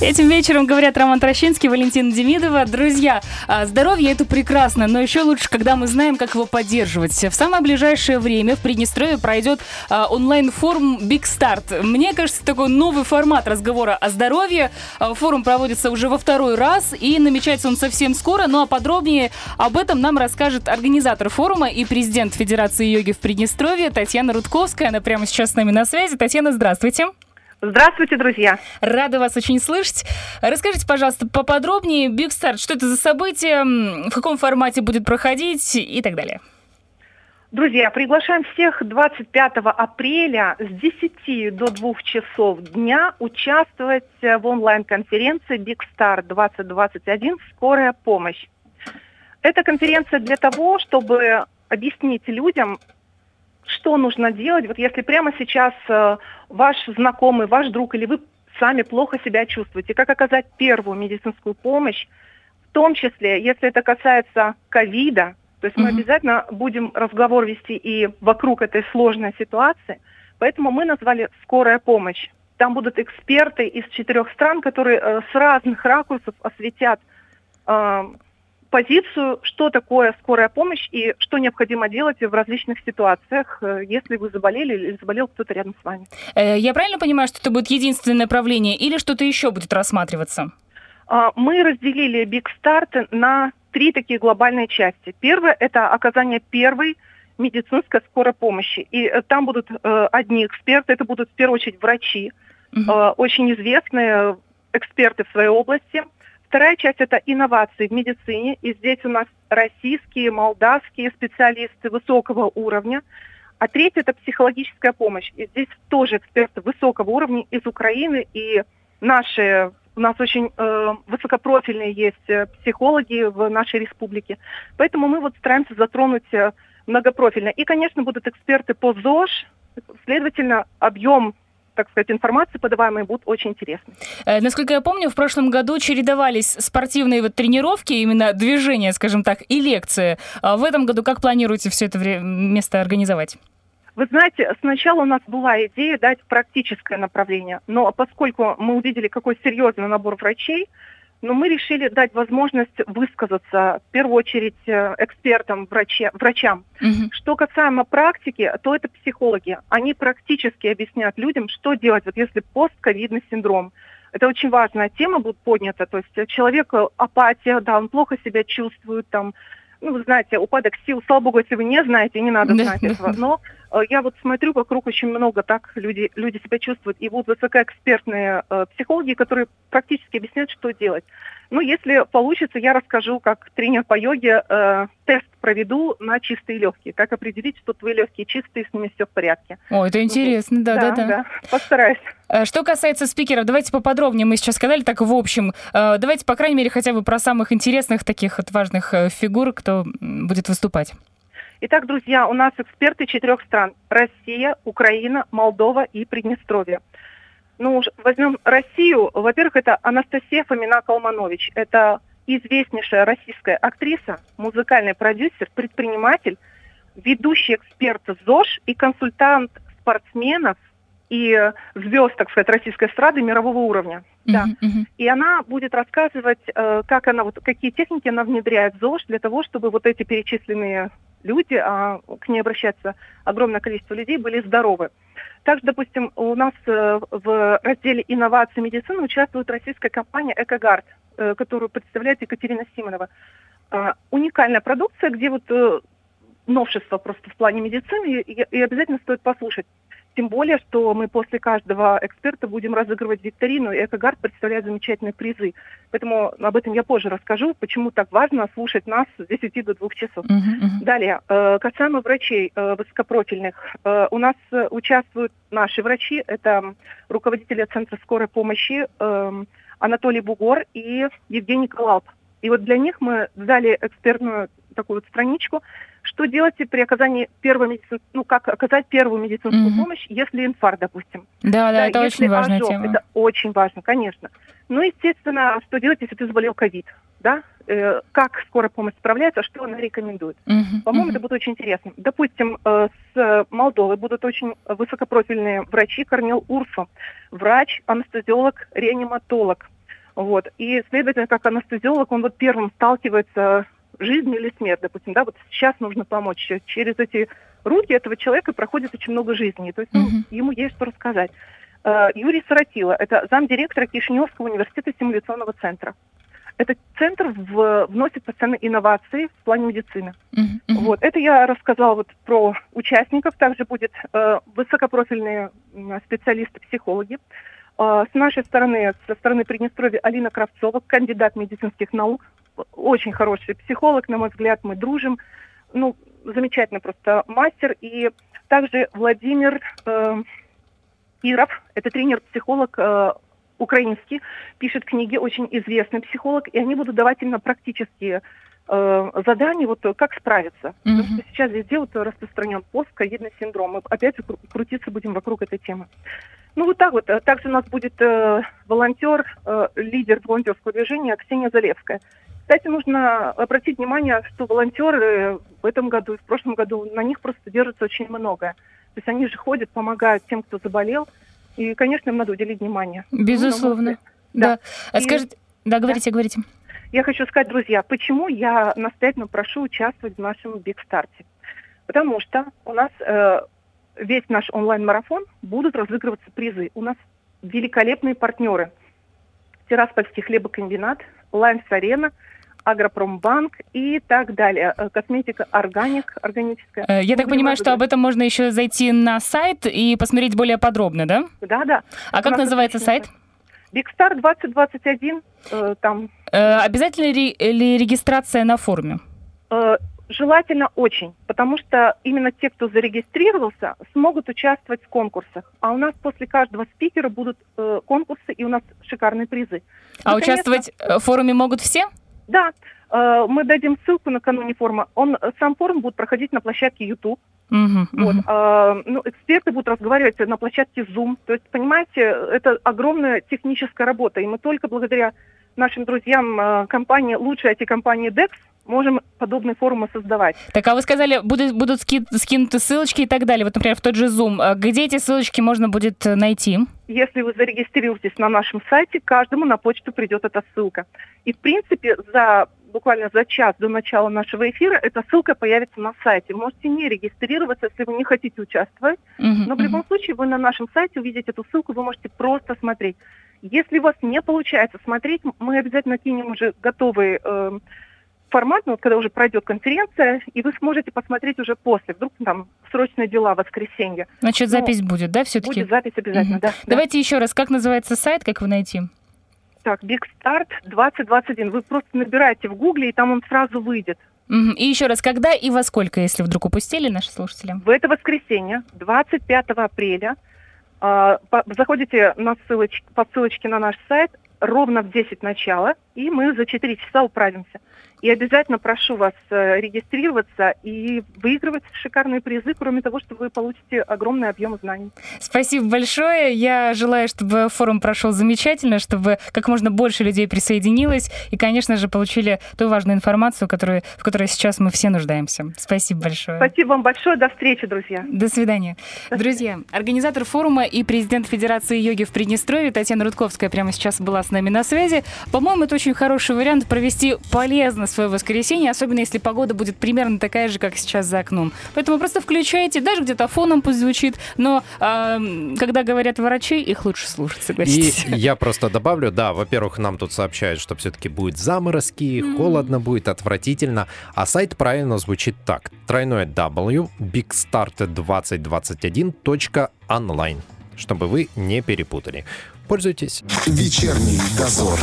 Этим вечером говорят Роман Трощинский, Валентина Демидова. Друзья, а, здоровье это прекрасно, но еще лучше, когда мы знаем, как его поддерживать. В самое ближайшее время в Приднестровье пройдет а, онлайн-форум Big Start. Мне кажется, такой новый формат разговора о здоровье. А, форум проводится уже во второй раз и намечается он совсем скоро. Ну а подробнее об этом нам расскажет организатор форума и президент Федерации йоги в Приднестровье Татьяна Рудковская. Она прямо сейчас с нами на связи. Татьяна, здравствуйте. Здравствуйте, друзья. Рада вас очень слышать. Расскажите, пожалуйста, поподробнее Big Start, что это за событие, в каком формате будет проходить и так далее. Друзья, приглашаем всех 25 апреля с 10 до 2 часов дня участвовать в онлайн-конференции Big Star 2021 «Скорая помощь». Это конференция для того, чтобы объяснить людям, что нужно делать, вот если прямо сейчас э, ваш знакомый, ваш друг или вы сами плохо себя чувствуете, как оказать первую медицинскую помощь, в том числе, если это касается ковида, то есть мы mm-hmm. обязательно будем разговор вести и вокруг этой сложной ситуации, поэтому мы назвали «Скорая помощь». Там будут эксперты из четырех стран, которые э, с разных ракурсов осветят э, позицию, что такое скорая помощь и что необходимо делать в различных ситуациях, э, если вы заболели или заболел кто-то рядом с вами. Э, я правильно понимаю, что это будет единственное направление или что-то еще будет рассматриваться? А, мы разделили Big Start на три такие глобальные части. Первое – это оказание первой медицинской скорой помощи. И э, там будут одни эксперты, это будут в первую очередь врачи, угу. очень известные эксперты в своей области – Вторая часть – это инновации в медицине. И здесь у нас российские, молдавские специалисты высокого уровня. А третье – это психологическая помощь. И здесь тоже эксперты высокого уровня из Украины. И наши, у нас очень э, высокопрофильные есть э, психологи в нашей республике. Поэтому мы вот стараемся затронуть э, многопрофильно. И, конечно, будут эксперты по ЗОЖ. Следовательно, объем так сказать, информации подаваемой будут очень интересны. Э, насколько я помню, в прошлом году чередовались спортивные вот тренировки, именно движения, скажем так, и лекции. А в этом году как планируете все это место организовать? Вы знаете, сначала у нас была идея дать практическое направление, но поскольку мы увидели, какой серьезный набор врачей, но мы решили дать возможность высказаться, в первую очередь, э, экспертам, враче, врачам. Угу. Что касаемо практики, то это психологи. Они практически объяснят людям, что делать, вот если постковидный синдром. Это очень важная тема будет поднята. То есть человек апатия, да, он плохо себя чувствует, там, ну, вы знаете, упадок сил, слава богу, если вы не знаете, не надо знать этого. Но э, я вот смотрю, вокруг очень много так люди, люди себя чувствуют. И будут высокоэкспертные э, психологи, которые практически объясняют, что делать. Ну, если получится, я расскажу, как тренер по йоге, э, тест проведу на чистые легкие. Как определить, что твои легкие чистые, с ними все в порядке. О, это интересно, да, да, да. да. Постараюсь. Э, что касается спикеров, давайте поподробнее. Мы сейчас сказали так в общем. Э, давайте, по крайней мере, хотя бы про самых интересных таких вот важных э, фигур, кто будет выступать. Итак, друзья, у нас эксперты четырех стран. Россия, Украина, Молдова и Приднестровье. Ну, возьмем Россию. Во-первых, это Анастасия Фомина Калманович. Это известнейшая российская актриса, музыкальный продюсер, предприниматель, ведущий эксперт ЗОЖ и консультант спортсменов и звезд, так сказать, российской эстрады мирового уровня. Uh-huh, да. Uh-huh. И она будет рассказывать, э, как она, вот, какие техники она внедряет в ЗОЖ для того, чтобы вот эти перечисленные люди, а к ней обращается огромное количество людей, были здоровы. Также, допустим, у нас э, в разделе инновации медицины участвует российская компания «Экогард», э, которую представляет Екатерина Симонова. А, уникальная продукция, где вот э, новшество просто в плане медицины, и обязательно стоит послушать. Тем более, что мы после каждого эксперта будем разыгрывать викторину, и Экогард представляет замечательные призы. Поэтому об этом я позже расскажу, почему так важно слушать нас с 10 до 2 часов. Uh-huh, uh-huh. Далее, э, касаемо врачей э, высокопрофильных. Э, у нас участвуют наши врачи, это руководители Центра скорой помощи Анатолий Бугор и Евгений Калалп. И вот для них мы дали экспертную такую вот страничку, что делать при оказании первой медицинской, ну, как оказать первую медицинскую Мгм. помощь, если инфаркт, допустим. Да, да, это если очень важная ожог, тема. Это очень важно, конечно. Ну, естественно, что делать, если ты заболел ковид, да? Э, как скорая помощь справляется, что она рекомендует. Мгм, По-моему, мгм. это будет очень интересно. Допустим, э, с Молдовы будут очень высокопрофильные врачи. Корнел Урсу, врач, анестезиолог, реаниматолог. Вот. И, следовательно, как анестезиолог, он вот первым сталкивается жизнь или смерть, допустим, да, вот сейчас нужно помочь. Через эти руки этого человека проходит очень много жизней. То есть ну, Мгм. ему есть что рассказать. Э, Юрий Саратила, это замдиректора Кишиневского университета симуляционного центра. Этот центр в- вносит постоянно инновации в плане медицины. Мгм, мгм. Вот, это я рассказала вот про участников. Также будет э, высокопрофильные м, специалисты-психологи. Э, с нашей стороны, со стороны Приднестровья, Алина Кравцова, кандидат медицинских наук. Очень хороший психолог, на мой взгляд, мы дружим. Ну, замечательно просто мастер. И также Владимир э, Иров, это тренер-психолог э, украинский, пишет книги, очень известный психолог, и они будут давать именно практические э, задания, вот э, как справиться. Потому Мгм. что сейчас везде вот распространен постковидный синдром. Мы опять кру- крутиться будем вокруг этой темы. Ну вот так вот. Э, Также у нас будет э, волонтер, э, лидер волонтерского движения Ксения Залевская. Кстати, нужно обратить внимание, что волонтеры в этом году и в прошлом году, на них просто держится очень многое. То есть они же ходят, помогают тем, кто заболел. И, конечно, им надо уделить внимание. Ну, Безусловно. взгляд. Да. А И- Скажите, да, говорите, говорите. Я хочу сказать, друзья, почему я настоятельно прошу участвовать в нашем Биг Старте. Потому что у нас э, весь наш онлайн-марафон будут разыгрываться призы. У нас великолепные партнеры. Тираспольский хлебокомбинат, Лайнс Арена, Агропромбанк и так далее. Э, Косметика Organic, органическая. Э, Я так Будем понимаю, что об этом можно еще зайти на сайт и посмотреть более подробно, да? Да, да. А как называется сайт? Big Start 2021. э, там Э, Обязательно ли ли регистрация на форуме? Э, Желательно очень, потому что именно те, кто зарегистрировался, смогут участвовать в конкурсах. А у нас после каждого спикера будут э, конкурсы, и у нас шикарные призы. А Ну, участвовать э, в форуме могут все? Да, э, мы дадим ссылку накануне форума. Он, э, сам форум будет проходить на площадке YouTube. Мгм, Вот, мгм. э, ну, эксперты будут разговаривать на площадке Zoom. То есть, понимаете, это огромная техническая работа. И мы только благодаря нашим друзьям э, компании, лучшей IT-компании DEX, можем подобные форумы создавать. Так, а вы сказали, будут, будут ски- скинуты ссылочки и так далее. Вот, например, в тот же Zoom. А Где эти ссылочки можно будет э, найти? Если вы зарегистрируетесь на нашем сайте, каждому на почту придет эта ссылка. И, в принципе, за буквально за час до начала нашего эфира эта ссылка появится на сайте. Можете не регистрироваться, если вы не хотите участвовать, Мгм, но в любом случае вы на нашем сайте увидите эту ссылку, вы можете просто смотреть. Если у вас не получается смотреть, мы обязательно кинем уже готовый э, формат, ну, вот когда уже пройдет конференция, и вы сможете посмотреть уже после. Вдруг там срочные дела в воскресенье. Значит, ну, запись будет, да, все-таки? Будет запись обязательно, Мгм. да. да. Давайте еще раз, как называется сайт, как его найти? Так, Big Start 2021. Вы просто набираете в Гугле, и там он сразу выйдет. И еще раз, когда и во сколько, если вдруг упустили наши слушатели? В это воскресенье, 25 апреля, а, по- заходите на ссылоч- по ссылочке на наш сайт ровно в 10 начала, и мы за 4 часа управимся. И обязательно прошу вас э, регистрироваться и выигрывать шикарные призы, кроме того, что вы получите огромный объем знаний. Спасибо большое. Я желаю, чтобы форум прошел замечательно, чтобы как можно больше людей присоединилось и, конечно же, получили ту важную информацию, которую, в которой сейчас мы все нуждаемся. Спасибо большое. Спасибо вам большое. До встречи, друзья. До свидания. До Друзья, организатор форума и президент Федерации йоги в Приднестровье Татьяна Рудковская прямо сейчас была с нами на связи. По-моему, это очень хороший вариант провести полезно свое воскресенье, особенно если погода будет примерно такая же, как сейчас за окном. Поэтому просто включайте, даже где-то фоном пусть звучит, но а, когда говорят врачи, их лучше слушать, И согласитесь. я просто добавлю, да, во-первых, нам тут сообщают, что все-таки будет заморозки, холодно будет, отвратительно. А сайт правильно звучит так. Тройное W, bigstart2021.online, чтобы вы не перепутали. Пользуйтесь. Вечерний дозор.